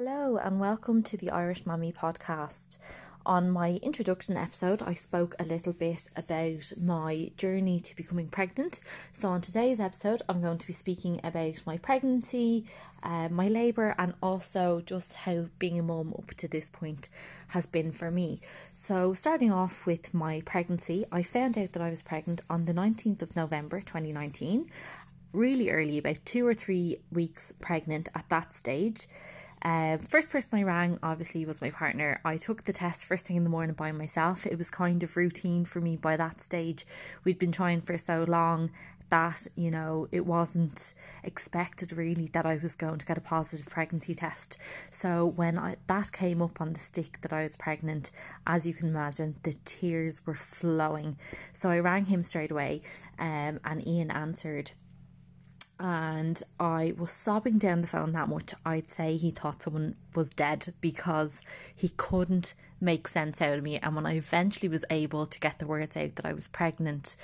Hello, and welcome to the Irish Mummy podcast. On my introduction episode, I spoke a little bit about my journey to becoming pregnant. So, on today's episode, I'm going to be speaking about my pregnancy, uh, my labour, and also just how being a mum up to this point has been for me. So, starting off with my pregnancy, I found out that I was pregnant on the 19th of November 2019, really early, about two or three weeks pregnant at that stage. Um, first person I rang obviously was my partner. I took the test first thing in the morning by myself. It was kind of routine for me by that stage. We'd been trying for so long that you know it wasn't expected really that I was going to get a positive pregnancy test. So when I, that came up on the stick that I was pregnant, as you can imagine, the tears were flowing. So I rang him straight away, um, and Ian answered and I was sobbing down the phone that much. I'd say he thought someone was dead because he couldn't make sense out of me. And when I eventually was able to get the words out that I was pregnant,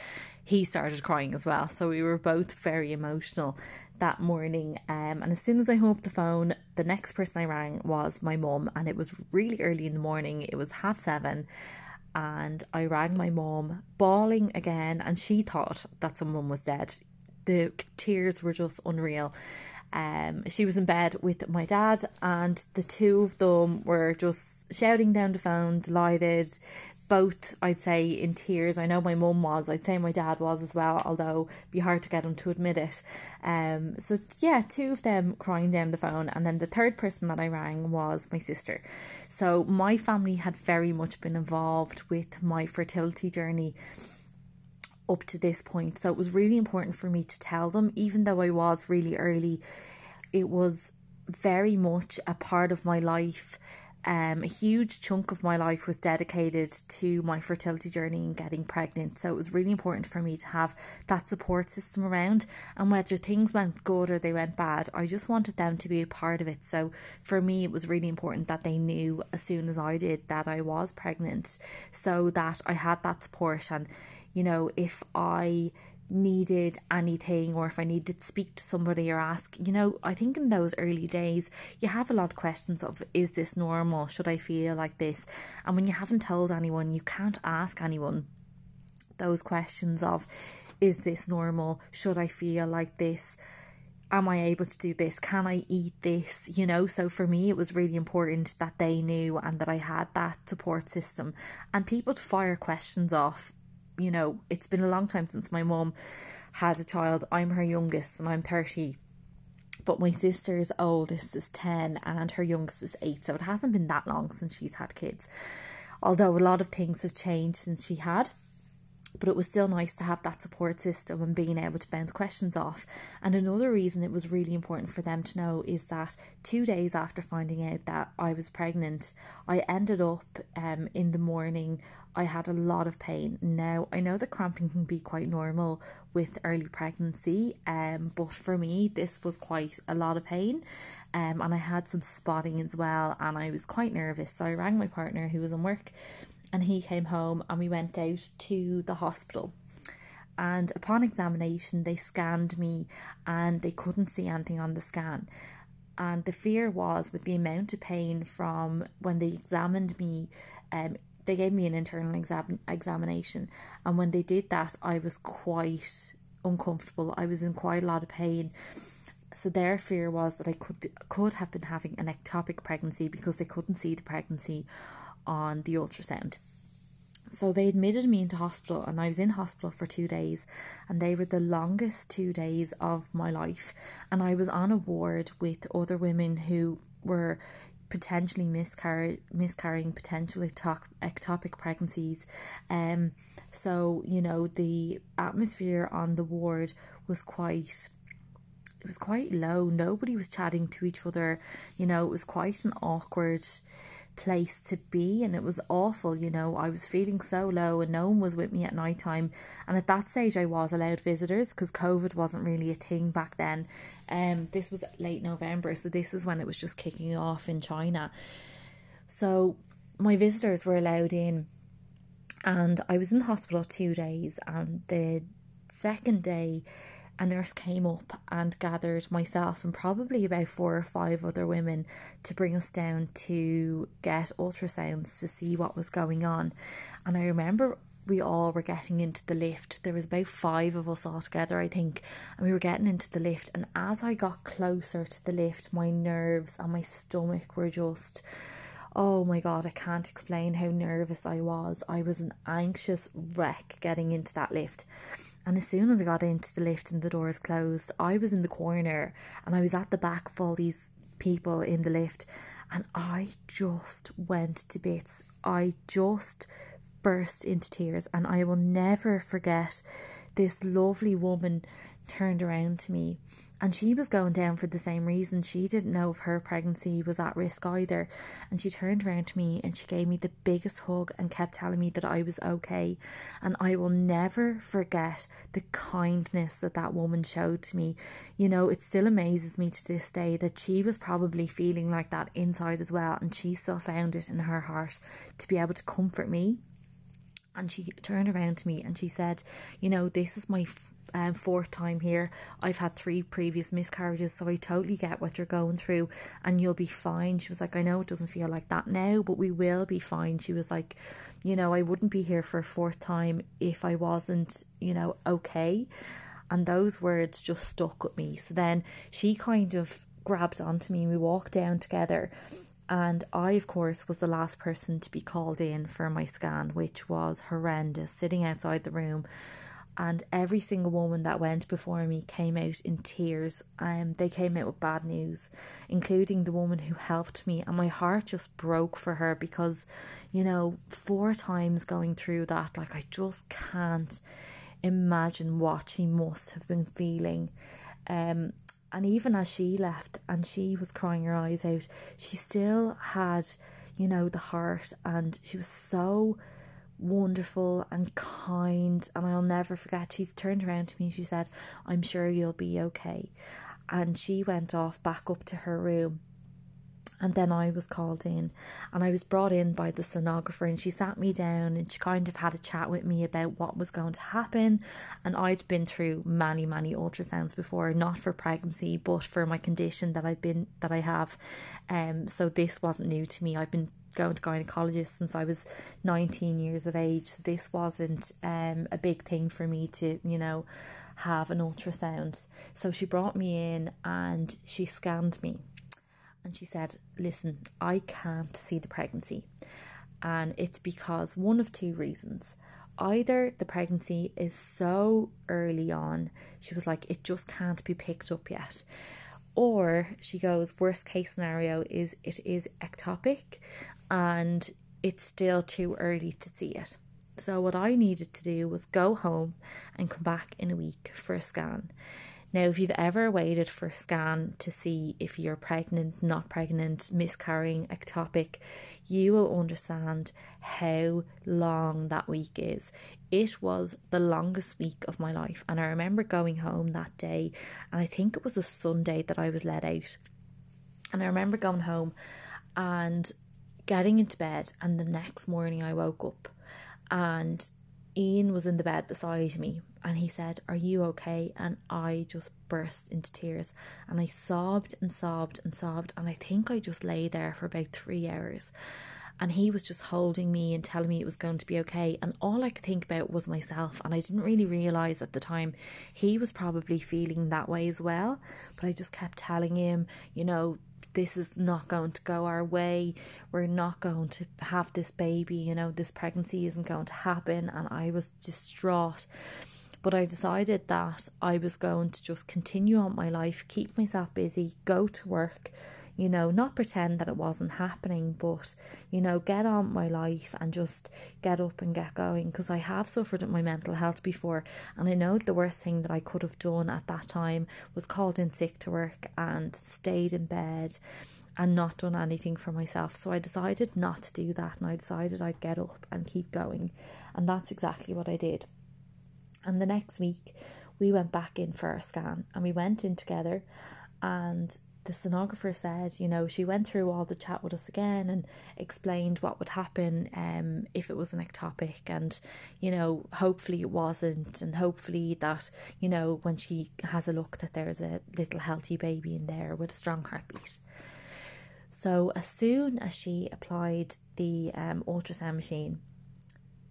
he started crying as well. So we were both very emotional that morning. Um, and as soon as I hung up the phone, the next person I rang was my mum, and it was really early in the morning. It was half seven. And I rang my mum, bawling again, and she thought that someone was dead the tears were just unreal. Um, she was in bed with my dad, and the two of them were just shouting down the phone, delighted. Both, I'd say, in tears. I know my mum was. I'd say my dad was as well, although it'd be hard to get him to admit it. Um, so yeah, two of them crying down the phone, and then the third person that I rang was my sister. So my family had very much been involved with my fertility journey up to this point. So it was really important for me to tell them, even though I was really early, it was very much a part of my life. Um, a huge chunk of my life was dedicated to my fertility journey and getting pregnant. So it was really important for me to have that support system around. And whether things went good or they went bad, I just wanted them to be a part of it. So for me, it was really important that they knew as soon as I did that I was pregnant so that I had that support. And you know, if I needed anything or if I needed to speak to somebody or ask, you know, I think in those early days you have a lot of questions of is this normal? Should I feel like this? And when you haven't told anyone, you can't ask anyone those questions of is this normal? Should I feel like this? Am I able to do this? Can I eat this? You know, so for me, it was really important that they knew and that I had that support system and people to fire questions off you know, it's been a long time since my mum had a child. I'm her youngest and I'm 30. But my sister's oldest is 10 and her youngest is 8. So it hasn't been that long since she's had kids. Although a lot of things have changed since she had but it was still nice to have that support system and being able to bounce questions off. And another reason it was really important for them to know is that two days after finding out that I was pregnant, I ended up um, in the morning. I had a lot of pain. Now, I know that cramping can be quite normal with early pregnancy, um, but for me, this was quite a lot of pain. Um, and I had some spotting as well, and I was quite nervous. So I rang my partner who was in work and he came home and we went out to the hospital. And upon examination, they scanned me and they couldn't see anything on the scan. And the fear was with the amount of pain from when they examined me, um, they gave me an internal exam- examination. And when they did that, I was quite uncomfortable. I was in quite a lot of pain. So their fear was that I could be, could have been having an ectopic pregnancy because they couldn't see the pregnancy on the ultrasound. So they admitted me into hospital, and I was in hospital for two days, and they were the longest two days of my life. And I was on a ward with other women who were potentially miscarry- miscarrying potential ectopic pregnancies. Um, so you know the atmosphere on the ward was quite it was quite low. Nobody was chatting to each other. You know, it was quite an awkward place to be and it was awful you know. I was feeling so low and no one was with me at night time. And at that stage I was allowed visitors because COVID wasn't really a thing back then. Um this was late November so this is when it was just kicking off in China. So my visitors were allowed in and I was in the hospital two days and the second day a nurse came up and gathered myself and probably about four or five other women to bring us down to get ultrasounds to see what was going on. And I remember we all were getting into the lift. There was about five of us all together, I think, and we were getting into the lift. And as I got closer to the lift, my nerves and my stomach were just oh my god, I can't explain how nervous I was. I was an anxious wreck getting into that lift. And as soon as I got into the lift and the doors closed, I was in the corner and I was at the back of all these people in the lift and I just went to bits. I just burst into tears, and I will never forget this lovely woman turned around to me and she was going down for the same reason. She didn't know if her pregnancy was at risk either. And she turned around to me and she gave me the biggest hug and kept telling me that I was okay. And I will never forget the kindness that that woman showed to me. You know, it still amazes me to this day that she was probably feeling like that inside as well. And she still found it in her heart to be able to comfort me and she turned around to me and she said, You know, this is my um, fourth time here. I've had three previous miscarriages, so I totally get what you're going through and you'll be fine. She was like, I know it doesn't feel like that now, but we will be fine. She was like, You know, I wouldn't be here for a fourth time if I wasn't, you know, okay. And those words just stuck with me. So then she kind of grabbed onto me and we walked down together and I, of course, was the last person to be called in for my scan, which was horrendous, sitting outside the room. And every single woman that went before me came out in tears. Um, they came out with bad news, including the woman who helped me. And my heart just broke for her because, you know, four times going through that, like, I just can't imagine what she must have been feeling. Um, and even as she left and she was crying her eyes out, she still had, you know, the heart and she was so wonderful and kind. And I'll never forget, she's turned around to me and she said, I'm sure you'll be okay. And she went off back up to her room and then I was called in and I was brought in by the sonographer and she sat me down and she kind of had a chat with me about what was going to happen. And I'd been through many, many ultrasounds before, not for pregnancy, but for my condition that I've been that I have. Um so this wasn't new to me. I've been going to gynecologists since I was 19 years of age. So this wasn't um a big thing for me to, you know, have an ultrasound. So she brought me in and she scanned me and she said, Listen, I can't see the pregnancy. And it's because one of two reasons. Either the pregnancy is so early on, she was like, it just can't be picked up yet. Or she goes, worst case scenario is it is ectopic and it's still too early to see it. So, what I needed to do was go home and come back in a week for a scan. Now, if you've ever waited for a scan to see if you're pregnant, not pregnant, miscarrying, ectopic, you will understand how long that week is. It was the longest week of my life, and I remember going home that day, and I think it was a Sunday that I was let out. And I remember going home and getting into bed, and the next morning I woke up and Ian was in the bed beside me and he said, Are you okay? And I just burst into tears and I sobbed and sobbed and sobbed. And I think I just lay there for about three hours. And he was just holding me and telling me it was going to be okay. And all I could think about was myself. And I didn't really realize at the time he was probably feeling that way as well. But I just kept telling him, you know, this is not going to go our way. We're not going to have this baby, you know, this pregnancy isn't going to happen. And I was distraught. But I decided that I was going to just continue on my life, keep myself busy, go to work, you know, not pretend that it wasn't happening, but, you know, get on my life and just get up and get going. Because I have suffered with my mental health before, and I know the worst thing that I could have done at that time was called in sick to work and stayed in bed and not done anything for myself. So I decided not to do that, and I decided I'd get up and keep going. And that's exactly what I did. And the next week, we went back in for a scan and we went in together and the sonographer said, you know, she went through all the chat with us again and explained what would happen um, if it was an ectopic, and you know, hopefully it wasn't, and hopefully that you know when she has a look that there's a little healthy baby in there with a strong heartbeat. So as soon as she applied the um, ultrasound machine,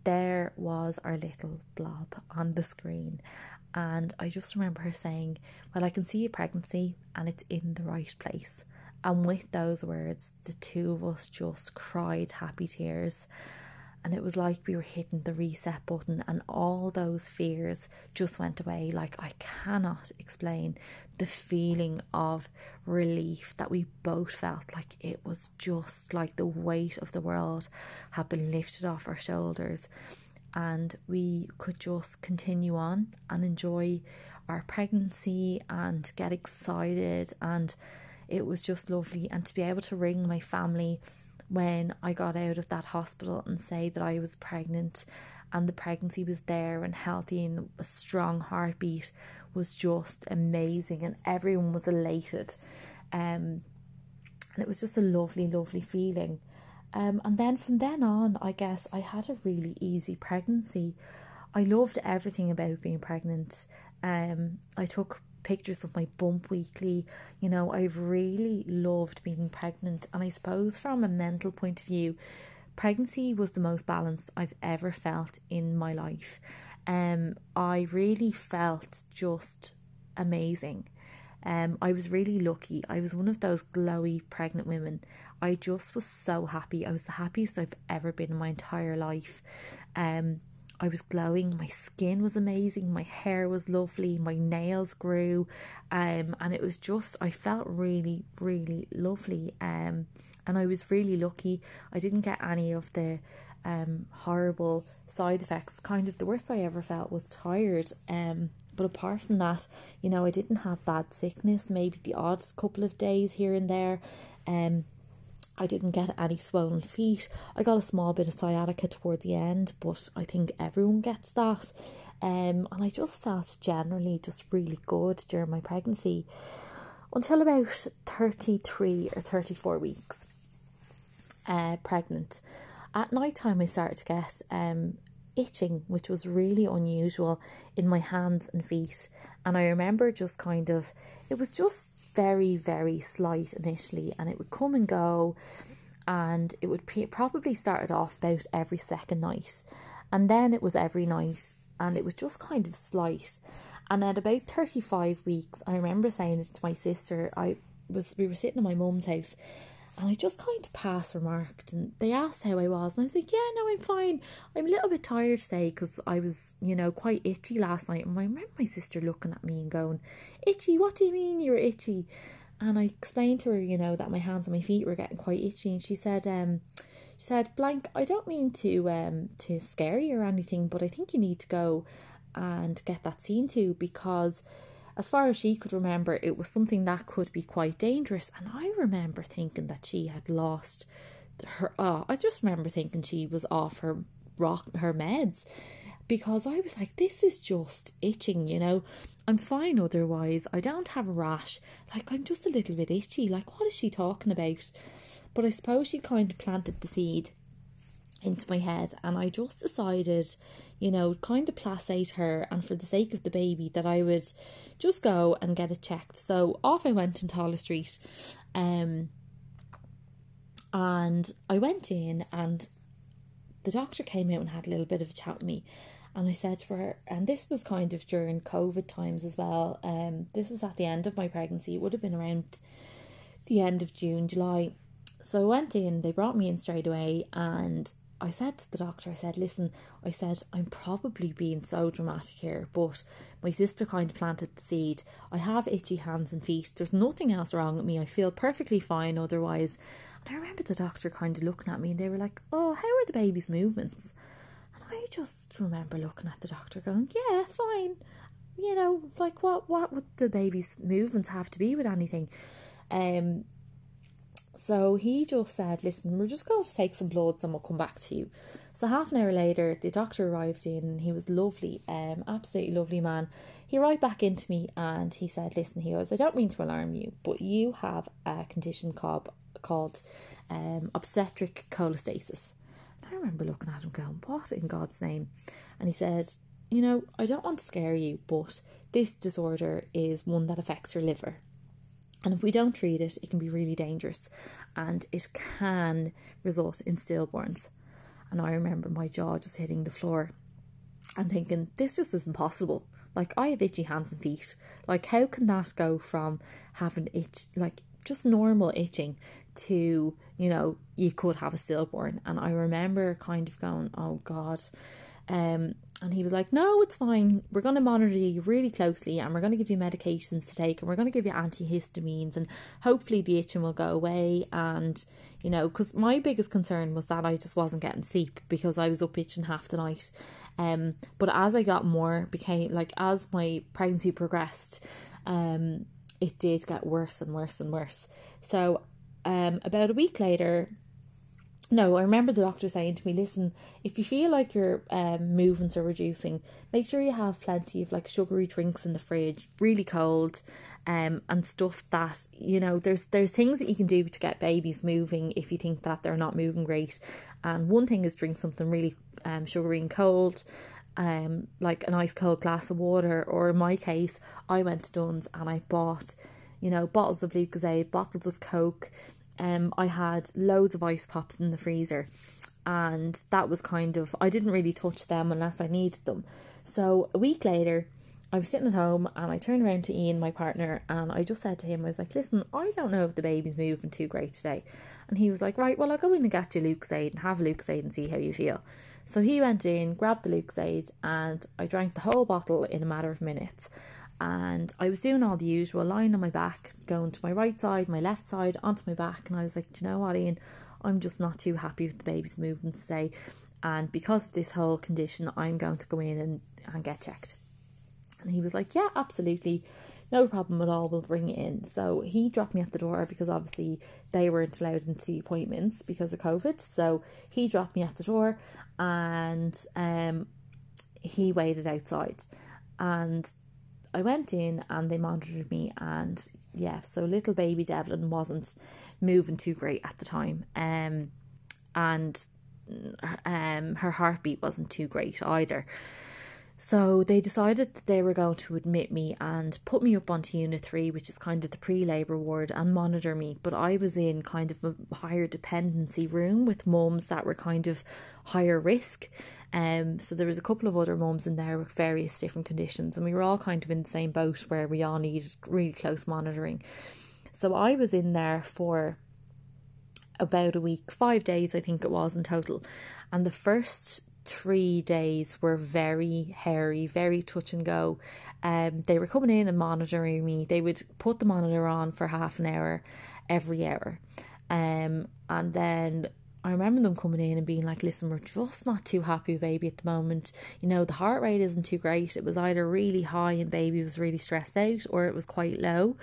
there was our little blob on the screen, and I just remember her saying, Well, I can see your pregnancy and it's in the right place. And with those words, the two of us just cried happy tears. And it was like we were hitting the reset button, and all those fears just went away. Like, I cannot explain the feeling of relief that we both felt. Like, it was just like the weight of the world had been lifted off our shoulders and we could just continue on and enjoy our pregnancy and get excited. And it was just lovely. And to be able to ring my family when I got out of that hospital and say that I was pregnant and the pregnancy was there and healthy and a strong heartbeat was just amazing. And everyone was elated. Um and it was just a lovely lovely feeling um, and then from then on, I guess I had a really easy pregnancy. I loved everything about being pregnant. Um, I took pictures of my bump weekly. You know, I've really loved being pregnant. And I suppose from a mental point of view, pregnancy was the most balanced I've ever felt in my life. Um, I really felt just amazing. Um, I was really lucky. I was one of those glowy pregnant women. I just was so happy. I was the happiest I've ever been in my entire life. Um, I was glowing. My skin was amazing. My hair was lovely. My nails grew, um, and it was just I felt really, really lovely. Um, and I was really lucky. I didn't get any of the um horrible side effects. Kind of the worst I ever felt was tired. Um, but apart from that, you know, I didn't have bad sickness. Maybe the odd couple of days here and there. Um, I didn't get any swollen feet. I got a small bit of sciatica toward the end, but I think everyone gets that. Um, and I just felt generally just really good during my pregnancy until about 33 or 34 weeks uh, pregnant. At night time, I started to get um, itching, which was really unusual in my hands and feet. And I remember just kind of, it was just very, very slight initially, and it would come and go, and it would pre- probably started off about every second night, and then it was every night, and it was just kind of slight. And at about 35 weeks, I remember saying it to my sister, I was we were sitting in my mum's house and I just kind of pass remarked, and they asked how I was, and I was like, "Yeah, no, I'm fine. I'm a little bit tired today because I was, you know, quite itchy last night." And I remember my sister looking at me and going, "Itchy? What do you mean you're itchy?" And I explained to her, you know, that my hands and my feet were getting quite itchy, and she said, um, she said, "Blank, I don't mean to, um, to scare you or anything, but I think you need to go and get that seen to because." As far as she could remember, it was something that could be quite dangerous. And I remember thinking that she had lost her. Oh, I just remember thinking she was off her rock her meds because I was like, this is just itching, you know. I'm fine otherwise. I don't have a rash. Like, I'm just a little bit itchy. Like, what is she talking about? But I suppose she kind of planted the seed into my head, and I just decided you know, kind of placate her and for the sake of the baby that I would just go and get it checked. So off I went in Taller Street. Um and I went in and the doctor came out and had a little bit of a chat with me. And I said to her, and this was kind of during COVID times as well. Um, this is at the end of my pregnancy. It would have been around the end of June, July. So I went in, they brought me in straight away, and I said to the doctor, I said, listen, I said, I'm probably being so dramatic here, but my sister kind of planted the seed. I have itchy hands and feet. There's nothing else wrong with me. I feel perfectly fine otherwise. And I remember the doctor kind of looking at me and they were like, oh, how are the baby's movements? And I just remember looking at the doctor going, yeah, fine. You know, like what, what would the baby's movements have to be with anything? Um, so he just said, Listen, we're just going to take some bloods and we'll come back to you. So half an hour later, the doctor arrived in. He was lovely, um, absolutely lovely man. He arrived back into me and he said, "Listen," he goes, "I don't mean to alarm you, but you have a condition called called um, obstetric cholestasis." And I remember looking at him, going, "What in God's name?" And he said, "You know, I don't want to scare you, but this disorder is one that affects your liver." And if we don't treat it, it can be really dangerous and it can result in stillborns. And I remember my jaw just hitting the floor and thinking, this just isn't possible. Like, I have itchy hands and feet. Like, how can that go from having itch, like just normal itching, to, you know, you could have a stillborn? And I remember kind of going, oh God. Um, and he was like, No, it's fine. We're going to monitor you really closely and we're going to give you medications to take and we're going to give you antihistamines and hopefully the itching will go away. And, you know, because my biggest concern was that I just wasn't getting sleep because I was up itching half the night. Um, but as I got more, became like, as my pregnancy progressed, um, it did get worse and worse and worse. So, um, about a week later, no, I remember the doctor saying to me, listen, if you feel like your um, movements are reducing, make sure you have plenty of like sugary drinks in the fridge, really cold, um, and stuff that, you know, there's there's things that you can do to get babies moving if you think that they're not moving great. And one thing is drink something really um, sugary and cold, um, like an ice cold glass of water, or in my case, I went to Dunnes and I bought, you know, bottles of Lucozade, bottles of Coke, um, I had loads of ice pops in the freezer, and that was kind of I didn't really touch them unless I needed them. So a week later, I was sitting at home and I turned around to Ian, my partner, and I just said to him, I was like, "Listen, I don't know if the baby's moving too great today," and he was like, "Right, well, I'll go in and get you Lucozade and have a Lucozade and see how you feel." So he went in, grabbed the Lucozade, and I drank the whole bottle in a matter of minutes and I was doing all the usual, lying on my back, going to my right side, my left side, onto my back, and I was like, Do you know what, Ian, I'm just not too happy with the baby's movements today, and because of this whole condition, I'm going to go in and, and get checked. And he was like, yeah, absolutely, no problem at all, we'll bring it in. So he dropped me at the door because obviously they weren't allowed into the appointments because of COVID. So he dropped me at the door, and um, he waited outside and I went in and they monitored me, and yeah, so little baby Devlin wasn't moving too great at the time, um, and um, her heartbeat wasn't too great either. So they decided that they were going to admit me and put me up onto Unit 3, which is kind of the pre labour ward, and monitor me. But I was in kind of a higher dependency room with mums that were kind of higher risk. Um, so there was a couple of other mums in there with various different conditions, and we were all kind of in the same boat where we all needed really close monitoring. So I was in there for about a week, five days, I think it was in total. And the first three days were very hairy, very touch and go. Um, they were coming in and monitoring me. They would put the monitor on for half an hour every hour. Um, and then I remember them coming in and being like, listen, we're just not too happy with baby at the moment. You know, the heart rate isn't too great. It was either really high and baby was really stressed out or it was quite low.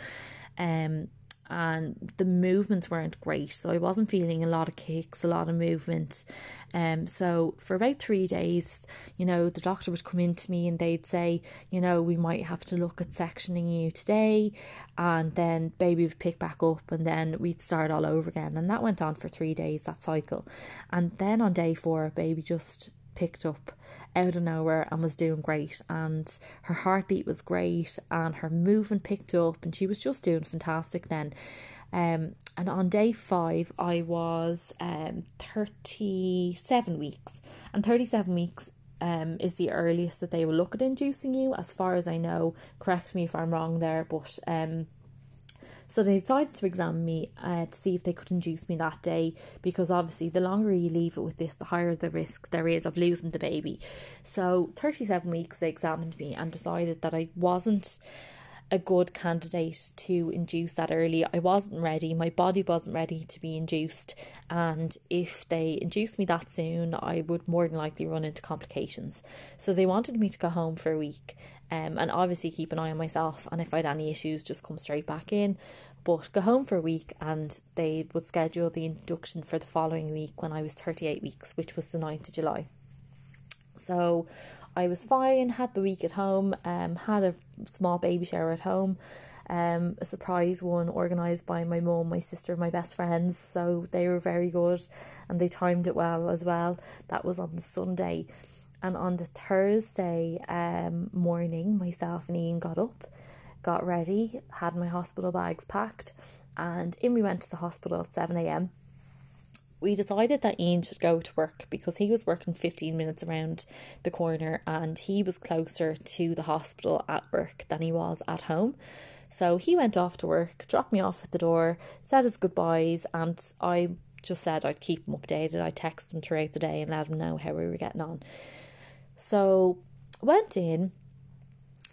Um, and the movements weren't great. So I wasn't feeling a lot of kicks, a lot of movement. Um, so for about three days, you know, the doctor would come in to me and they'd say, you know, we might have to look at sectioning you today, and then baby would pick back up, and then we'd start all over again. And that went on for three days, that cycle. And then on day four, baby just picked up out of nowhere and was doing great. And her heartbeat was great and her movement picked up and she was just doing fantastic then. Um and on day five I was um 37 weeks. And 37 weeks um is the earliest that they will look at inducing you. As far as I know correct me if I'm wrong there but um so they decided to examine me uh, to see if they could induce me that day because obviously the longer you leave it with this, the higher the risk there is of losing the baby. So 37 weeks they examined me and decided that I wasn't a good candidate to induce that early. I wasn't ready, my body wasn't ready to be induced, and if they induced me that soon, I would more than likely run into complications. So they wanted me to go home for a week um, and obviously keep an eye on myself, and if I had any issues, just come straight back in. But go home for a week, and they would schedule the induction for the following week when I was 38 weeks, which was the 9th of July. So I was fine, had the week at home, um, had a small baby shower at home, um, a surprise one organised by my mum, my sister, my best friends. So they were very good and they timed it well as well. That was on the Sunday. And on the Thursday um, morning, myself and Ian got up, got ready, had my hospital bags packed, and in we went to the hospital at 7 a.m we decided that Ian should go to work because he was working 15 minutes around the corner and he was closer to the hospital at work than he was at home. So he went off to work, dropped me off at the door, said his goodbyes, and I just said I'd keep him updated. I texted him throughout the day and let him know how we were getting on. So went in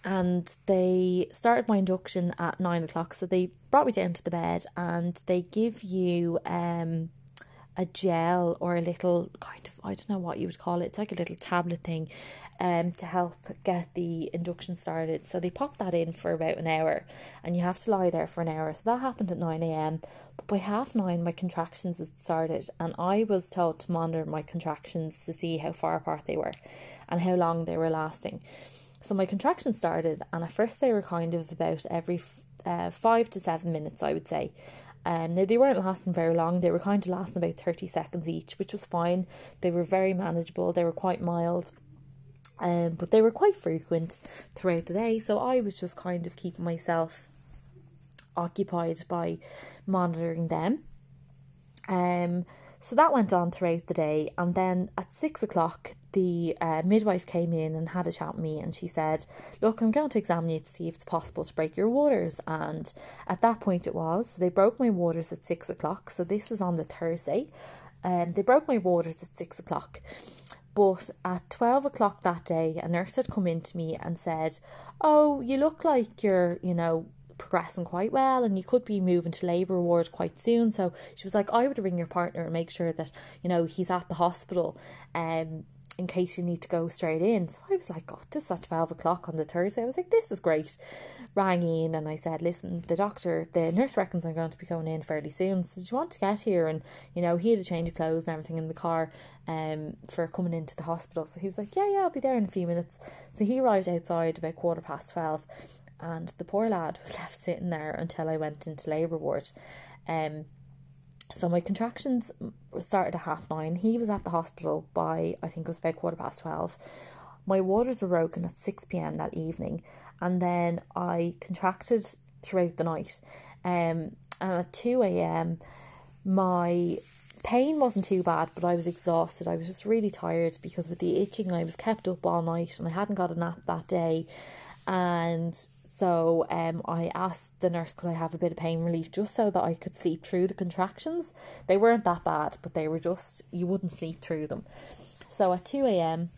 and they started my induction at nine o'clock. So they brought me down to the bed and they give you um a gel or a little kind of I don't know what you would call it. It's like a little tablet thing um to help get the induction started. So they pop that in for about an hour and you have to lie there for an hour. So that happened at 9 a.m. But by half nine my contractions had started and I was told to monitor my contractions to see how far apart they were and how long they were lasting. So my contractions started and at first they were kind of about every uh, five to seven minutes I would say um, now they weren't lasting very long. They were kind of lasting about thirty seconds each, which was fine. They were very manageable. They were quite mild. Um, but they were quite frequent throughout the day. So I was just kind of keeping myself occupied by monitoring them. Um, so that went on throughout the day, and then at six o'clock, the uh, midwife came in and had a chat with me, and she said, "Look, I'm going to examine you to see if it's possible to break your waters." And at that point, it was. They broke my waters at six o'clock. So this is on the Thursday, and um, they broke my waters at six o'clock. But at 12 o'clock that day, a nurse had come in to me and said, Oh, you look like you're, you know, progressing quite well and you could be moving to labour ward quite soon. So she was like, I would ring your partner and make sure that, you know, he's at the hospital um in case you need to go straight in. So I was like, oh, this is at 12 o'clock on the Thursday. I was like, this is great. Rang in and I said, listen, the doctor, the nurse reckons I'm going to be going in fairly soon. So do you want to get here? And, you know, he had a change of clothes and everything in the car um, for coming into the hospital. So he was like, yeah, yeah, I'll be there in a few minutes. So he arrived outside about quarter past 12 and the poor lad was left sitting there until I went into labour ward. Um, so my contractions started at half nine. He was at the hospital by I think it was about quarter past twelve. My waters were broken at six pm that evening, and then I contracted throughout the night. Um, and at two am, my pain wasn't too bad, but I was exhausted. I was just really tired because with the itching, I was kept up all night and I hadn't got a nap that day, and so um, I asked the nurse, could I have a bit of pain relief just so that I could sleep through the contractions? They weren't that bad, but they were just, you wouldn't sleep through them. So at 2 a.m.,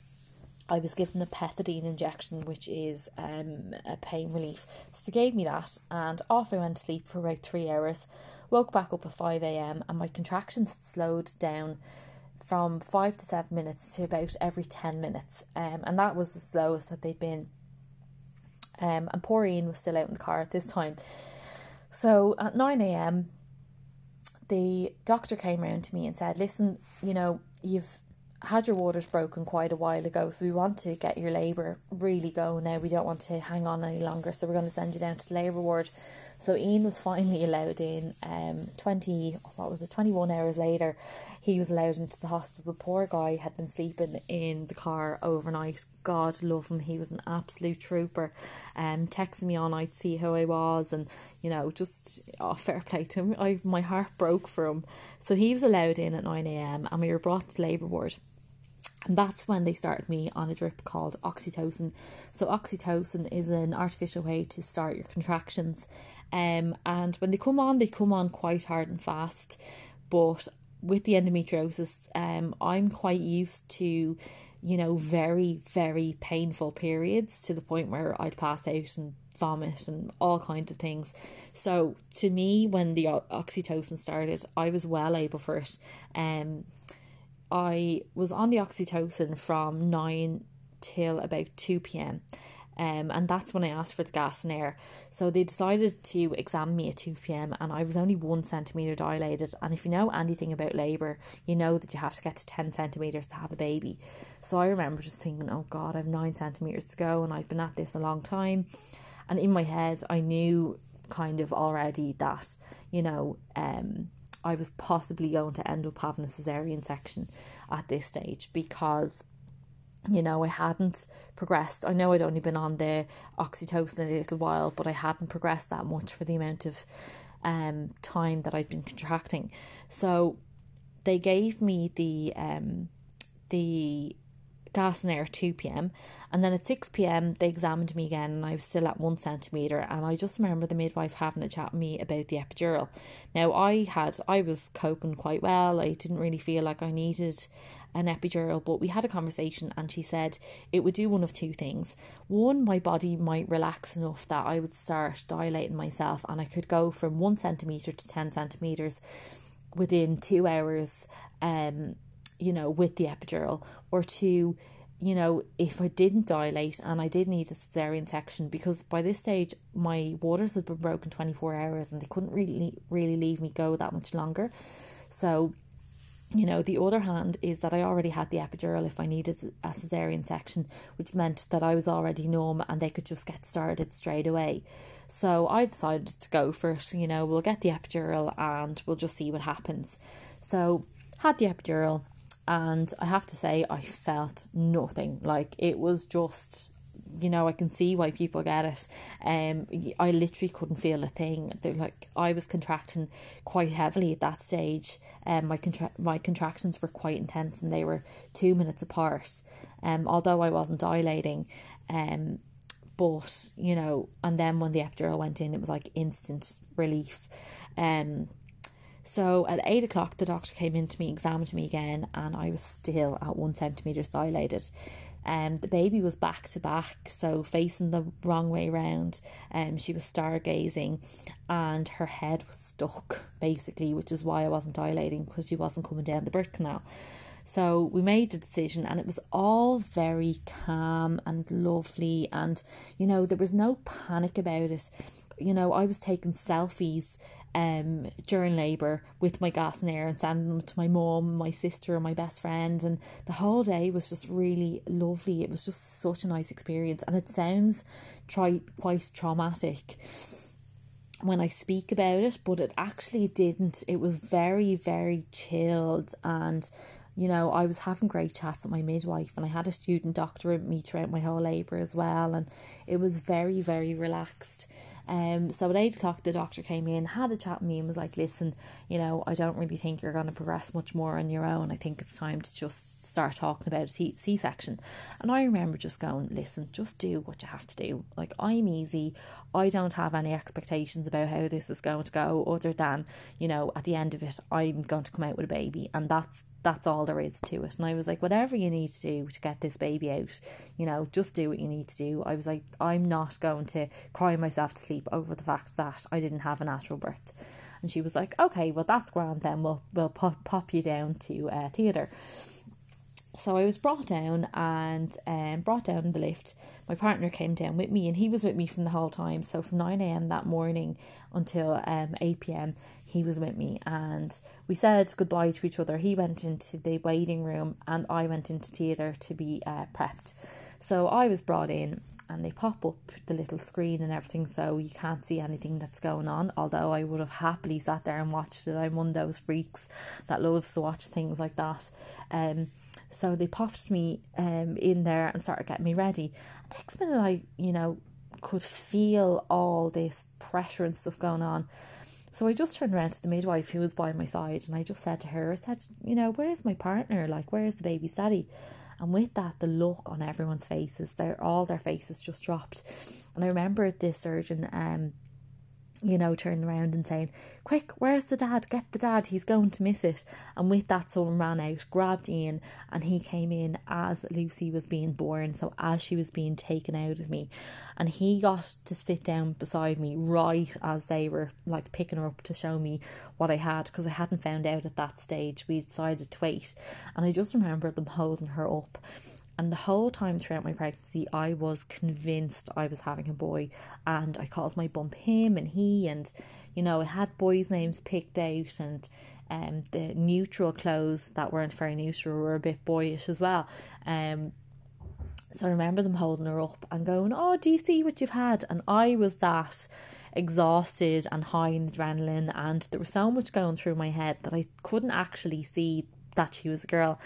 I was given a pethidine injection, which is um, a pain relief. So they gave me that, and off I went to sleep for about three hours. Woke back up at 5 a.m., and my contractions had slowed down from five to seven minutes to about every 10 minutes. Um, and that was the slowest that they'd been um, and poor Ian was still out in the car at this time. So at 9 a.m., the doctor came around to me and said, Listen, you know, you've had your waters broken quite a while ago, so we want to get your labour really going now. We don't want to hang on any longer, so we're going to send you down to the labour ward. So Ian was finally allowed in. Um, twenty what was it? Twenty one hours later, he was allowed into the hospital. The poor guy had been sleeping in the car overnight. God love him. He was an absolute trooper. Um, texting me all night, see how I was, and you know, just oh, fair play to him. I my heart broke for him. So he was allowed in at nine a.m. and we were brought to labour ward. And that's when they started me on a drip called oxytocin. So, oxytocin is an artificial way to start your contractions. Um, and when they come on, they come on quite hard and fast. But with the endometriosis, um, I'm quite used to, you know, very, very painful periods to the point where I'd pass out and vomit and all kinds of things. So to me, when the oxytocin started, I was well able for it. Um, I was on the oxytocin from nine till about two p.m. Um, and that's when I asked for the gas and air. So they decided to examine me at 2 pm, and I was only one centimetre dilated. And if you know anything about labour, you know that you have to get to 10 centimetres to have a baby. So I remember just thinking, oh God, I have nine centimetres to go, and I've been at this a long time. And in my head, I knew kind of already that, you know, um, I was possibly going to end up having a cesarean section at this stage because you know, I hadn't progressed. I know I'd only been on the oxytocin a little while, but I hadn't progressed that much for the amount of um, time that I'd been contracting. So they gave me the um, the gas and air at 2 p.m. And then at 6 p.m., they examined me again, and I was still at one centimetre. And I just remember the midwife having a chat with me about the epidural. Now, I had, I was coping quite well. I didn't really feel like I needed an epidural, but we had a conversation and she said it would do one of two things. One, my body might relax enough that I would start dilating myself and I could go from one centimetre to 10 centimetres within two hours, um, you know, with the epidural, or two, you know, if I didn't dilate and I did need a cesarean section, because by this stage my waters had been broken 24 hours and they couldn't really, really leave me go that much longer. So you know, the other hand is that I already had the epidural if I needed a cesarean section, which meant that I was already numb and they could just get started straight away. So I decided to go for it. You know, we'll get the epidural and we'll just see what happens. So had the epidural, and I have to say, I felt nothing. Like it was just you know, I can see why people get it. Um, I literally couldn't feel a thing. They're like I was contracting quite heavily at that stage. Um, my contra- my contractions were quite intense, and they were two minutes apart. Um, although I wasn't dilating, um, but you know, and then when the epidural went in, it was like instant relief. Um, so at eight o'clock, the doctor came in to me, examined me again, and I was still at one centimetre dilated. Um, the baby was back to back, so facing the wrong way around. Um, she was stargazing, and her head was stuck basically, which is why I wasn't dilating because she wasn't coming down the birth canal. So we made the decision, and it was all very calm and lovely, and you know there was no panic about it. You know I was taking selfies um, during labour with my gas and air and sending them to my mum, my sister, and my best friend. And the whole day was just really lovely. It was just such a nice experience. And it sounds try quite traumatic when I speak about it, but it actually didn't. It was very, very chilled and you know, I was having great chats with my midwife and I had a student doctor with me throughout my whole labour as well and it was very, very relaxed. Um, so at eight o'clock, the doctor came in, had a chat with me, and was like, "Listen, you know, I don't really think you're going to progress much more on your own. I think it's time to just start talking about a C section." And I remember just going, "Listen, just do what you have to do. Like I'm easy. I don't have any expectations about how this is going to go, other than you know, at the end of it, I'm going to come out with a baby, and that's that's all there is to it. And I was like, whatever you need to do to get this baby out, you know, just do what you need to do. I was like, I'm not going to cry myself to sleep over the fact that I didn't have a natural birth. And she was like, okay, well that's grand then. We'll we'll pop pop you down to uh, theatre. So I was brought down and um, brought down the lift. My partner came down with me and he was with me from the whole time. So from 9 a.m. that morning until um, 8 p.m., he was with me and we said goodbye to each other. He went into the waiting room and I went into theatre to be uh, prepped. So I was brought in and they pop up the little screen and everything so you can't see anything that's going on. Although I would have happily sat there and watched it. I'm one of those freaks that loves to watch things like that. Um, so they popped me um, in there and started getting me ready. Next minute, I, you know, could feel all this pressure and stuff going on. So I just turned around to the midwife who was by my side and I just said to her, I said, you know, where's my partner? Like, where's the baby's daddy? And with that, the look on everyone's faces, their all their faces just dropped. And I remember the surgeon um you know, turning around and saying, Quick, where's the dad? Get the dad, he's going to miss it. And with that, someone ran out, grabbed Ian, and he came in as Lucy was being born, so as she was being taken out of me. And he got to sit down beside me right as they were like picking her up to show me what I had, because I hadn't found out at that stage. We decided to wait. And I just remember them holding her up and the whole time throughout my pregnancy, I was convinced I was having a boy. And I called my bump him and he. And, you know, I had boys' names picked out. And um, the neutral clothes that weren't very neutral were a bit boyish as well. Um, so I remember them holding her up and going, Oh, do you see what you've had? And I was that exhausted and high in adrenaline. And there was so much going through my head that I couldn't actually see that she was a girl.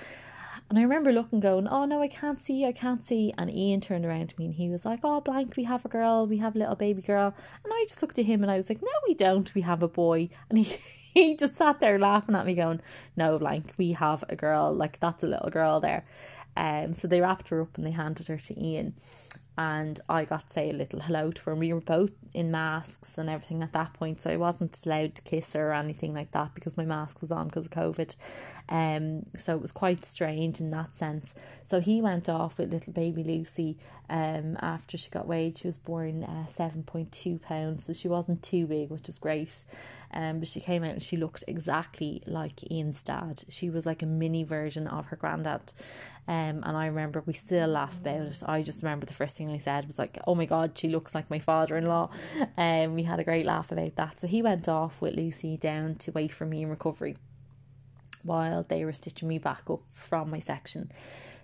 And I remember looking, going, Oh no, I can't see, I can't see. And Ian turned around to me and he was like, Oh, blank, we have a girl, we have a little baby girl. And I just looked at him and I was like, No, we don't, we have a boy. And he, he just sat there laughing at me, going, No, blank, we have a girl, like that's a little girl there. Um, so they wrapped her up and they handed her to Ian and I got to say a little hello to her. We were both in masks and everything at that point, so I wasn't allowed to kiss her or anything like that because my mask was on because of COVID. Um, so it was quite strange in that sense. So he went off with little baby Lucy. Um, after she got weighed, she was born uh, seven point two pounds, so she wasn't too big, which was great. Um, but she came out and she looked exactly like Ian's dad. She was like a mini version of her granddad. Um, and I remember we still laugh about it. I just remember the first thing I said was like, "Oh my god, she looks like my father-in-law." And um, we had a great laugh about that. So he went off with Lucy down to wait for me in recovery while they were stitching me back up from my section.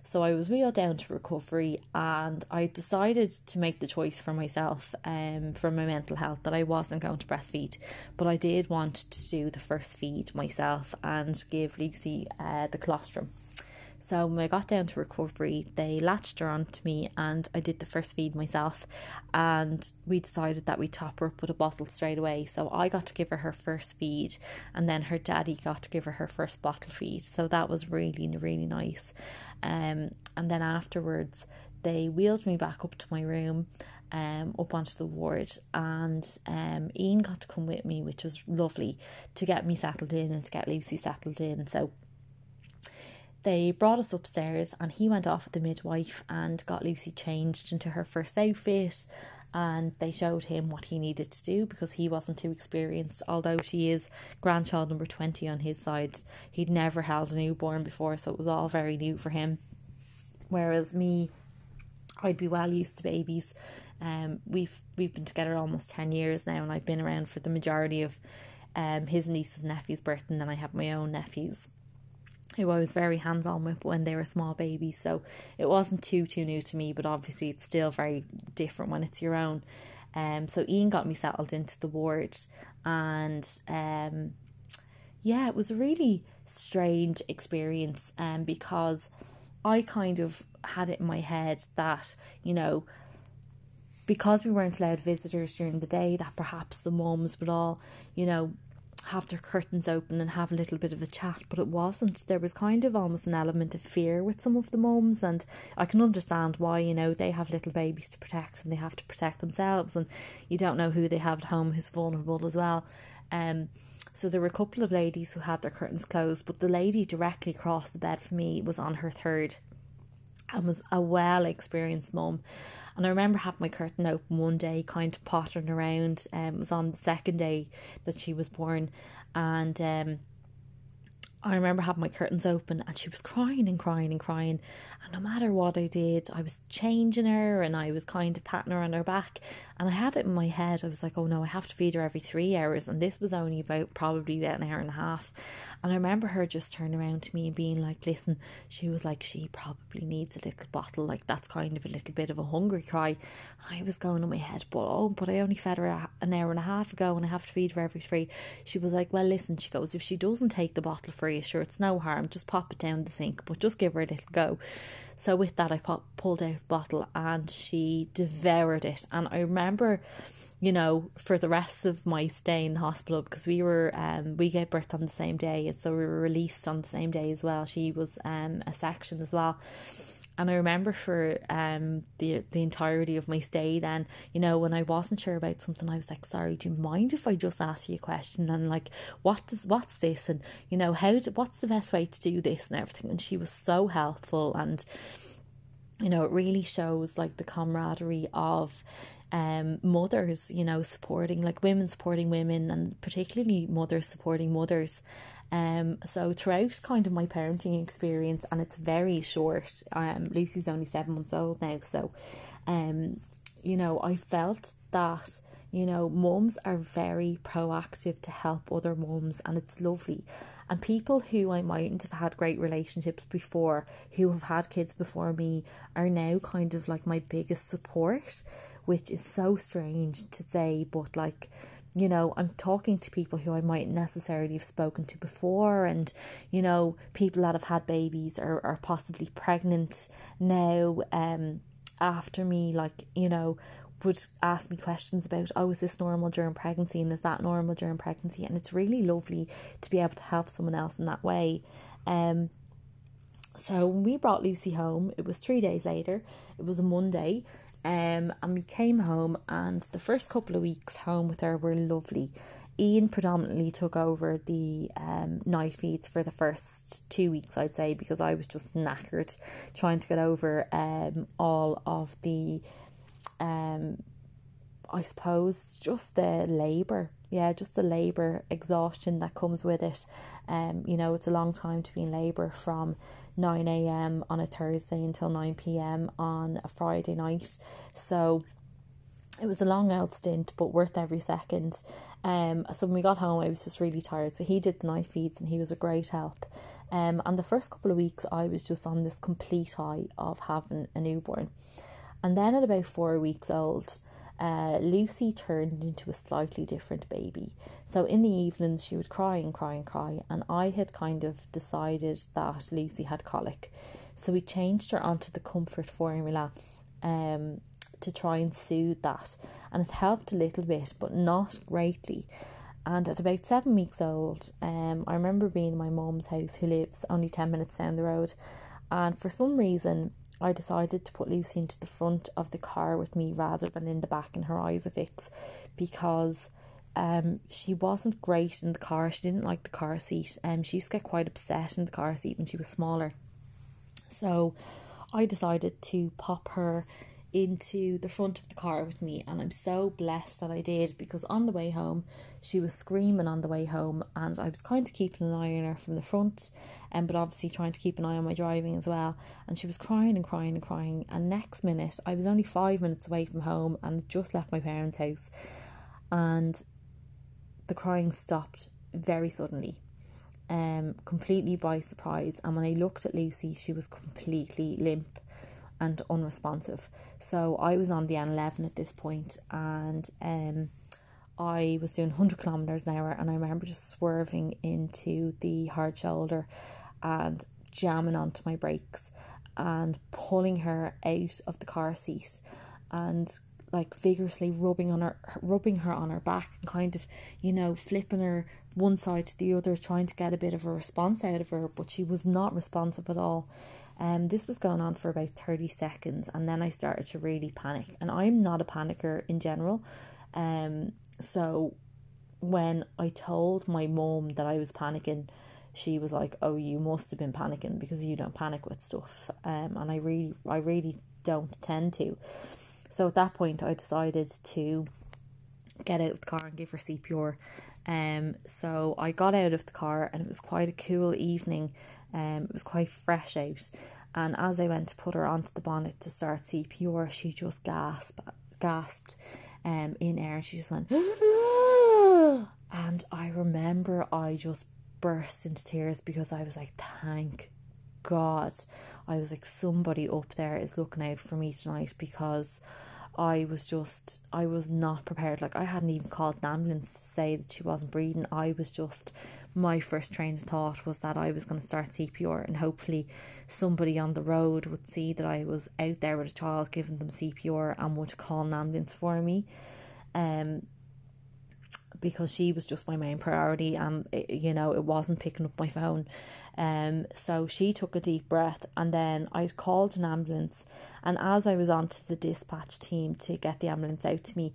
So I was wheeled down to recovery and I decided to make the choice for myself um, for my mental health that I wasn't going to breastfeed, but I did want to do the first feed myself and give Lucy uh, the colostrum. So when I got down to recovery, they latched her onto me and I did the first feed myself. And we decided that we'd top her up with a bottle straight away. So I got to give her her first feed and then her daddy got to give her her first bottle feed. So that was really, really nice. Um, and then afterwards, they wheeled me back up to my room um, up onto the ward, and um, Ian got to come with me, which was lovely to get me settled in and to get Lucy settled in. So they brought us upstairs and he went off with the midwife and got Lucy changed into her first outfit and they showed him what he needed to do because he wasn't too experienced. Although she is grandchild number 20 on his side he'd never held a newborn before so it was all very new for him. Whereas me I'd be well used to babies. Um we've we've been together almost 10 years now and I've been around for the majority of um his nieces and nephews birth and then I have my own nephews who I was very hands on with when they were small babies. So it wasn't too too new to me, but obviously it's still very different when it's your own. Um, so Ian got me settled into the ward, and um, yeah, it was a really strange experience. Um, because I kind of had it in my head that you know because we weren't allowed visitors during the day, that perhaps the mums would all, you know, have their curtains open and have a little bit of a chat, but it wasn't. There was kind of almost an element of fear with some of the mums, and I can understand why, you know, they have little babies to protect and they have to protect themselves, and you don't know who they have at home who's vulnerable as well. Um, so there were a couple of ladies who had their curtains closed, but the lady directly across the bed for me was on her third and was a well experienced mum. And I remember having my curtain open one day, kind of pottering around. Um, it was on the second day that she was born, and um, I remember having my curtains open and she was crying and crying and crying. And no matter what I did, I was changing her and I was kind of patting her on her back. And I had it in my head, I was like, oh no, I have to feed her every three hours. And this was only about probably about an hour and a half. And I remember her just turning around to me and being like, listen, she was like, she probably needs a little bottle. Like, that's kind of a little bit of a hungry cry. I was going in my head, but oh, but I only fed her an hour and a half ago and I have to feed her every three. She was like, well, listen, she goes, if she doesn't take the bottle for sure, it's no harm. Just pop it down the sink, but just give her a little go. So with that, I pop, pulled out the bottle and she devoured it. And I remember you know, for the rest of my stay in the hospital because we were um we gave birth on the same day, so we were released on the same day as well. She was um a section as well. And I remember for um the the entirety of my stay then, you know, when I wasn't sure about something, I was like, sorry, do you mind if I just ask you a question? And like what does what's this? And you know how do, what's the best way to do this? and everything. And she was so helpful. And you know it really shows like the camaraderie of um mothers you know supporting like women supporting women and particularly mothers supporting mothers um so throughout kind of my parenting experience and it's very short um Lucy's only 7 months old now so um you know I felt that you know mums are very proactive to help other mums and it's lovely. And people who I mightn't have had great relationships before who have had kids before me are now kind of like my biggest support which is so strange to say, but like, you know, I'm talking to people who I might necessarily have spoken to before, and you know, people that have had babies or are possibly pregnant now, um, after me, like, you know, would ask me questions about, oh, is this normal during pregnancy and is that normal during pregnancy? And it's really lovely to be able to help someone else in that way. Um, so when we brought Lucy home, it was three days later, it was a Monday, um, and we came home, and the first couple of weeks home with her were lovely. Ian predominantly took over the um, night feeds for the first two weeks, I'd say, because I was just knackered trying to get over um, all of the, um, I suppose, just the labour. Yeah, just the labour exhaustion that comes with it. Um, you know, it's a long time to be in labour from 9 a.m. on a Thursday until 9 p.m. on a Friday night. So it was a long old stint, but worth every second. Um, so when we got home, I was just really tired. So he did the night feeds, and he was a great help. Um, and the first couple of weeks, I was just on this complete high of having a newborn. And then at about four weeks old, uh, Lucy turned into a slightly different baby. So in the evenings, she would cry and cry and cry, and I had kind of decided that Lucy had colic. So we changed her onto the comfort formula um, to try and soothe that, and it helped a little bit, but not greatly. And at about seven weeks old, um, I remember being in my mom's house, who lives only 10 minutes down the road, and for some reason, I decided to put Lucy into the front of the car with me rather than in the back in her Isofix because um she wasn't great in the car. She didn't like the car seat. Um she used to get quite upset in the car seat when she was smaller. So I decided to pop her into the front of the car with me and I'm so blessed that I did because on the way home she was screaming on the way home and I was kind of keeping an eye on her from the front and um, but obviously trying to keep an eye on my driving as well and she was crying and crying and crying and next minute I was only five minutes away from home and just left my parents' house and the crying stopped very suddenly um completely by surprise and when I looked at Lucy she was completely limp and unresponsive. So I was on the N11 at this point and um, I was doing 100 kilometers an hour and I remember just swerving into the hard shoulder and jamming onto my brakes and pulling her out of the car seat and like vigorously rubbing on her rubbing her on her back and kind of you know flipping her one side to the other trying to get a bit of a response out of her but she was not responsive at all um, this was going on for about 30 seconds, and then I started to really panic. And I'm not a panicker in general. Um, so when I told my mom that I was panicking, she was like, "Oh, you must have been panicking because you don't panic with stuff." Um, and I really, I really don't tend to. So at that point, I decided to get out of the car and give her CPR. Um, so I got out of the car, and it was quite a cool evening. Um, it was quite fresh out, and as I went to put her onto the bonnet to start CPR, she just gasped, gasped, um, in air. and She just went, and I remember I just burst into tears because I was like, thank God. I was like, somebody up there is looking out for me tonight because I was just, I was not prepared. Like, I hadn't even called an ambulance to say that she wasn't breathing. I was just my first train of thought was that I was going to start CPR and hopefully somebody on the road would see that I was out there with a child giving them CPR and would call an ambulance for me. Um, because she was just my main priority and it, you know it wasn't picking up my phone. Um so she took a deep breath and then I called an ambulance. And as I was on to the dispatch team to get the ambulance out to me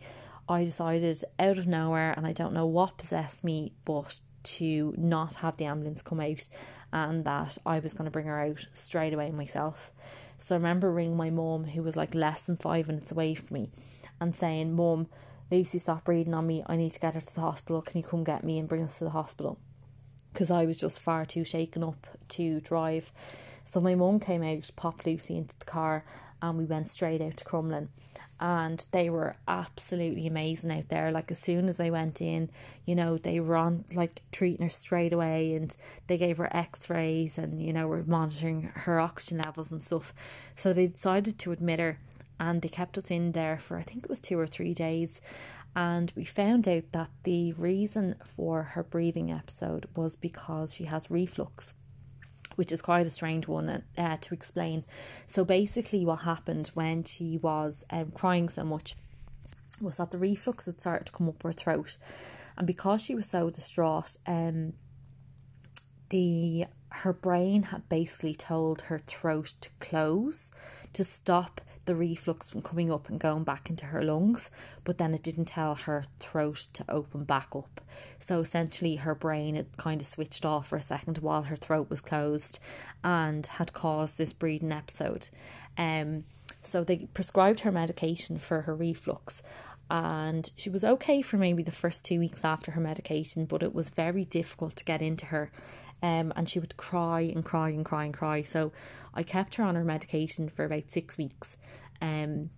I decided out of nowhere and I don't know what possessed me but to not have the ambulance come out and that I was going to bring her out straight away myself. So I remember ringing my mum who was like less than 5 minutes away from me and saying mum Lucy, stop breathing on me. I need to get her to the hospital. Can you come get me and bring us to the hospital? Because I was just far too shaken up to drive. So my mum came out, popped Lucy into the car, and we went straight out to Crumlin. And they were absolutely amazing out there. Like as soon as I went in, you know, they were on like treating her straight away and they gave her x rays and, you know, were monitoring her oxygen levels and stuff. So they decided to admit her and they kept us in there for I think it was two or three days. And we found out that the reason for her breathing episode was because she has reflux, which is quite a strange one uh, to explain. So, basically, what happened when she was um, crying so much was that the reflux had started to come up her throat. And because she was so distraught, um, the her brain had basically told her throat to close to stop the reflux from coming up and going back into her lungs, but then it didn't tell her throat to open back up. So essentially, her brain had kind of switched off for a second while her throat was closed and had caused this breathing episode. Um, so they prescribed her medication for her reflux and she was okay for maybe the first two weeks after her medication, but it was very difficult to get into her. Um, and she would cry and cry and cry and cry. So I kept her on her medication for about six weeks, um,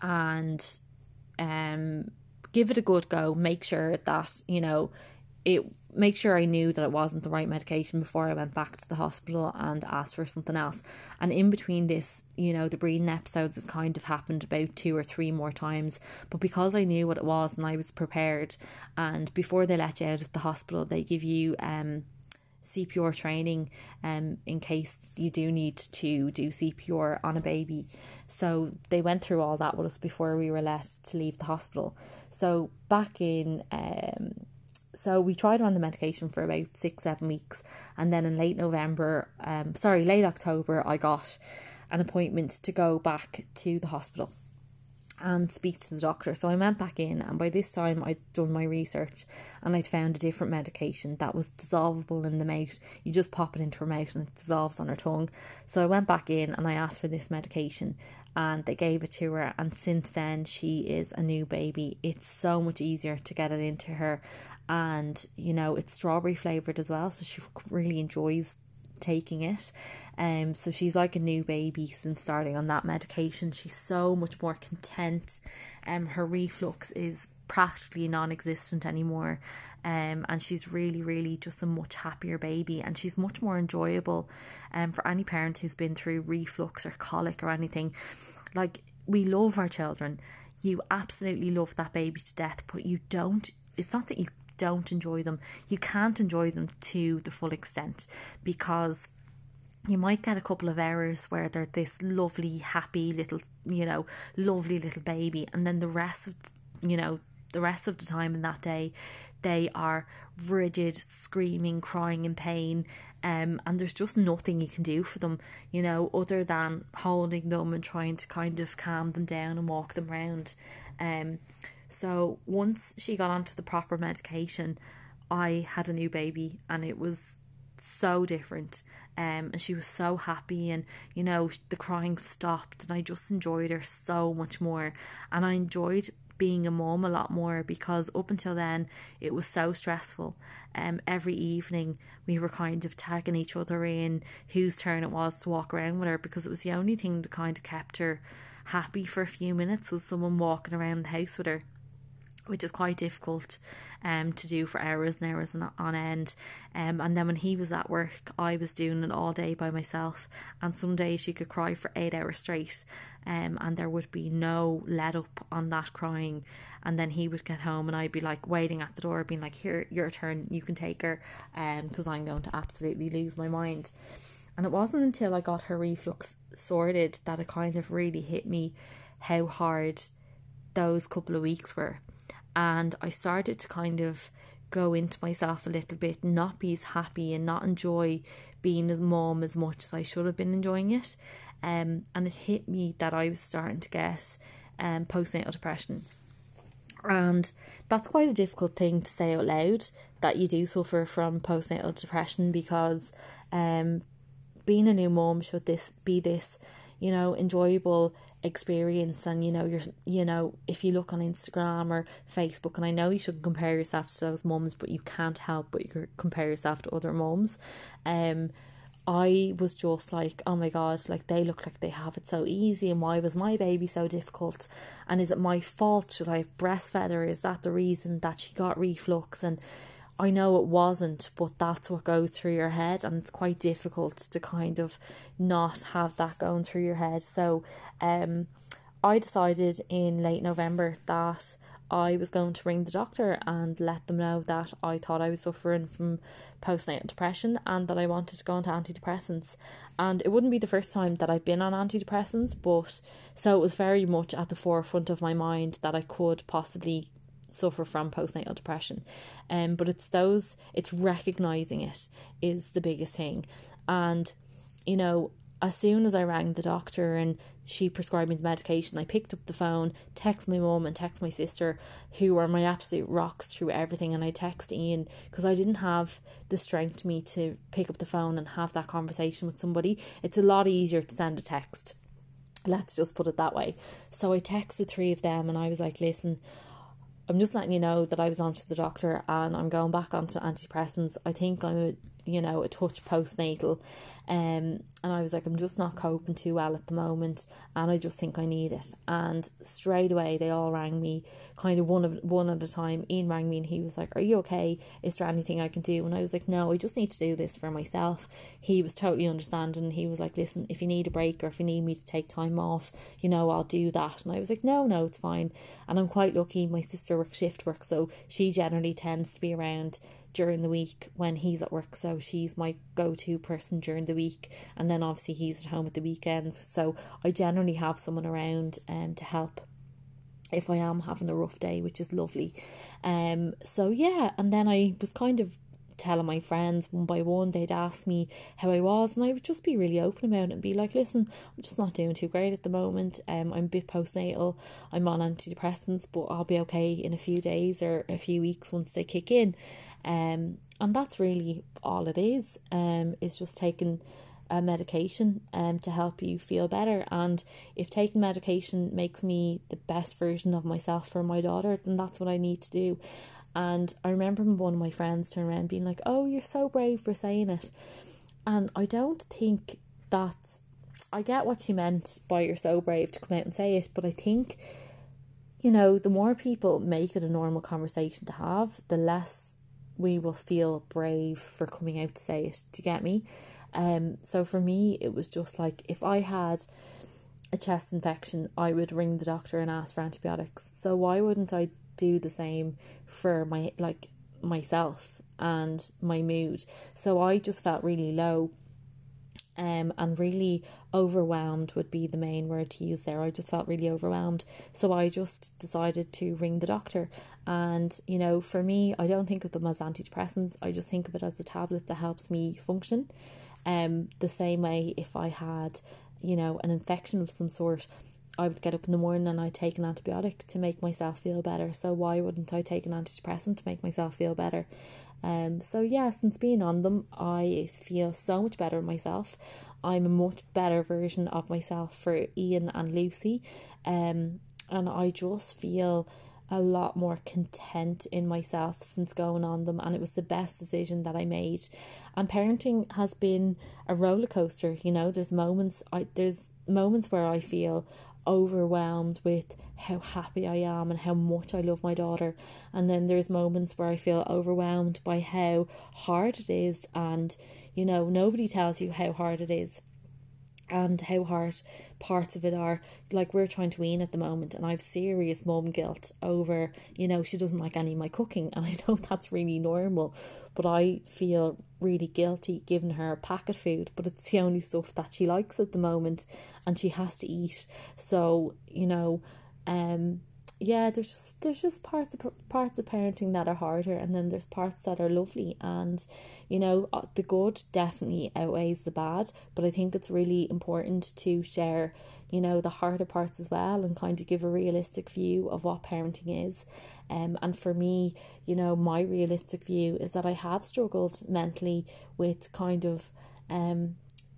and um, give it a good go. Make sure that you know it. Make sure I knew that it wasn't the right medication before I went back to the hospital and asked for something else. And in between this, you know, the breathing episodes has kind of happened about two or three more times. But because I knew what it was and I was prepared, and before they let you out of the hospital, they give you um CPR training um, in case you do need to do CPR on a baby. So they went through all that with us before we were let to leave the hospital. So back in, um, so we tried on the medication for about six, seven weeks. And then in late November, um, sorry, late October, I got an appointment to go back to the hospital and speak to the doctor. So I went back in, and by this time I'd done my research and I'd found a different medication that was dissolvable in the mouth. You just pop it into her mouth and it dissolves on her tongue. So I went back in and I asked for this medication, and they gave it to her. And since then, she is a new baby. It's so much easier to get it into her, and you know, it's strawberry flavored as well, so she really enjoys taking it. Um, so she's like a new baby since starting on that medication. She's so much more content. Um, her reflux is practically non-existent anymore um and she's really really just a much happier baby and she's much more enjoyable um for any parent who's been through reflux or colic or anything like we love our children you absolutely love that baby to death but you don't it's not that you don't enjoy them you can't enjoy them to the full extent because you might get a couple of hours where they're this lovely, happy little, you know, lovely little baby, and then the rest of, you know, the rest of the time in that day, they are rigid, screaming, crying in pain, um, and there's just nothing you can do for them, you know, other than holding them and trying to kind of calm them down and walk them around. Um, so once she got onto the proper medication, I had a new baby, and it was so different um, and she was so happy and you know the crying stopped and I just enjoyed her so much more and I enjoyed being a mom a lot more because up until then it was so stressful. Um, every evening we were kind of tagging each other in whose turn it was to walk around with her because it was the only thing that kind of kept her happy for a few minutes was someone walking around the house with her which is quite difficult um to do for hours and hours on end. Um and then when he was at work I was doing it all day by myself. And some days she could cry for eight hours straight um and there would be no let up on that crying. And then he would get home and I'd be like waiting at the door being like here your turn. You can take her um because I'm going to absolutely lose my mind. And it wasn't until I got her reflux sorted that it kind of really hit me how hard those couple of weeks were and I started to kind of go into myself a little bit, not be as happy and not enjoy being as mom as much as I should have been enjoying it. Um, and it hit me that I was starting to get um, postnatal depression. And that's quite a difficult thing to say out loud that you do suffer from postnatal depression because um, being a new mom should this be this, you know, enjoyable experience and you know you're you know if you look on Instagram or Facebook and I know you shouldn't compare yourself to those mums but you can't help but you compare yourself to other mums um I was just like, oh my god, like they look like they have it so easy, and why was my baby so difficult? And is it my fault? Should I have her? Is that the reason that she got reflux? And I know it wasn't, but that's what goes through your head, and it's quite difficult to kind of not have that going through your head. So, um, I decided in late November that I was going to ring the doctor and let them know that I thought I was suffering from postnatal depression and that I wanted to go onto antidepressants. And it wouldn't be the first time that I've been on antidepressants, but so it was very much at the forefront of my mind that I could possibly suffer from postnatal depression. Um, but it's those, it's recognizing it is the biggest thing. And, you know, as soon as I rang the doctor and she prescribed me the medication, I picked up the phone, text my mum and text my sister, who are my absolute rocks through everything, and I text Ian because I didn't have the strength to me to pick up the phone and have that conversation with somebody. It's a lot easier to send a text. Let's just put it that way. So I texted three of them and I was like, listen, I'm just letting you know that I was onto the doctor and I'm going back onto antidepressants. I think I'm you know, a touch postnatal. Um, and I was like, I'm just not coping too well at the moment, and I just think I need it. And straight away, they all rang me, kind of one of one at a time. Ian rang me, and he was like, "Are you okay? Is there anything I can do?" And I was like, "No, I just need to do this for myself." He was totally understanding. He was like, "Listen, if you need a break or if you need me to take time off, you know, I'll do that." And I was like, "No, no, it's fine." And I'm quite lucky. My sister works shift work, so she generally tends to be around during the week when he's at work. So she's my go to person during the week. And then obviously he's at home at the weekends. So I generally have someone around um, to help if I am having a rough day, which is lovely. Um, so yeah, and then I was kind of telling my friends one by one, they'd ask me how I was, and I would just be really open about it and be like, listen, I'm just not doing too great at the moment. Um, I'm a bit postnatal, I'm on antidepressants, but I'll be okay in a few days or a few weeks once they kick in. Um, and that's really all it is. Um, is just taking a medication um to help you feel better. And if taking medication makes me the best version of myself for my daughter, then that's what I need to do. And I remember one of my friends turning around being like, "Oh, you're so brave for saying it," and I don't think that I get what she meant by you're so brave to come out and say it, but I think you know the more people make it a normal conversation to have, the less we will feel brave for coming out to say it. You get me? Um, so for me, it was just like if I had a chest infection, I would ring the doctor and ask for antibiotics. So why wouldn't I do the same for my like myself and my mood? So I just felt really low um, and really overwhelmed would be the main word to use there. I just felt really overwhelmed. So I just decided to ring the doctor. And, you know, for me, I don't think of them as antidepressants, I just think of it as a tablet that helps me function. Um, the same way if I had, you know, an infection of some sort, I would get up in the morning and I'd take an antibiotic to make myself feel better. So why wouldn't I take an antidepressant to make myself feel better? Um, so yeah, since being on them, I feel so much better myself. I'm a much better version of myself for Ian and Lucy. Um, and I just feel a lot more content in myself since going on them and it was the best decision that I made. And parenting has been a roller coaster, you know, there's moments I there's moments where I feel overwhelmed with how happy I am and how much I love my daughter. And then there's moments where I feel overwhelmed by how hard it is. And, you know, nobody tells you how hard it is and how hard parts of it are. Like we're trying to wean at the moment, and I've serious mum guilt over, you know, she doesn't like any of my cooking, and I know that's really normal, but I feel really guilty giving her packet food, but it's the only stuff that she likes at the moment, and she has to eat. So you know, um, yeah, there's just there's just parts of parts of parenting that are harder, and then there's parts that are lovely, and you know uh, the good definitely outweighs the bad. But I think it's really important to share, you know, the harder parts as well, and kind of give a realistic view of what parenting is. Um, and for me, you know, my realistic view is that I have struggled mentally with kind of um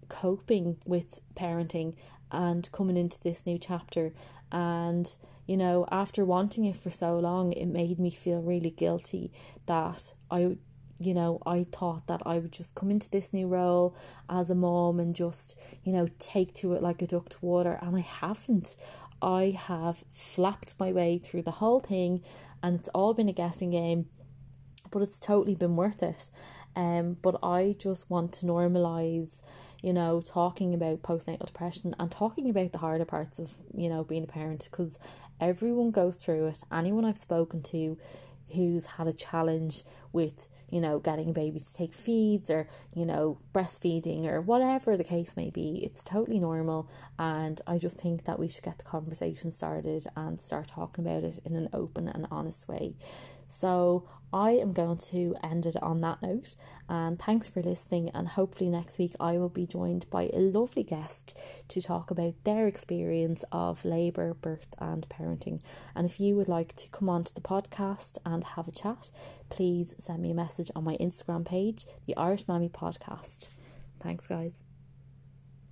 coping with parenting and coming into this new chapter and you know after wanting it for so long it made me feel really guilty that I you know I thought that I would just come into this new role as a mom and just you know take to it like a duck to water. And I haven't. I have flapped my way through the whole thing and it's all been a guessing game but it's totally been worth it. Um but I just want to normalize you know, talking about postnatal depression and talking about the harder parts of, you know, being a parent because everyone goes through it. Anyone I've spoken to who's had a challenge with, you know, getting a baby to take feeds or, you know, breastfeeding or whatever the case may be, it's totally normal. And I just think that we should get the conversation started and start talking about it in an open and honest way. So I am going to end it on that note. And thanks for listening. And hopefully, next week, I will be joined by a lovely guest to talk about their experience of labour, birth, and parenting. And if you would like to come on to the podcast and have a chat, please send me a message on my Instagram page, the Irish Mammy Podcast. Thanks, guys.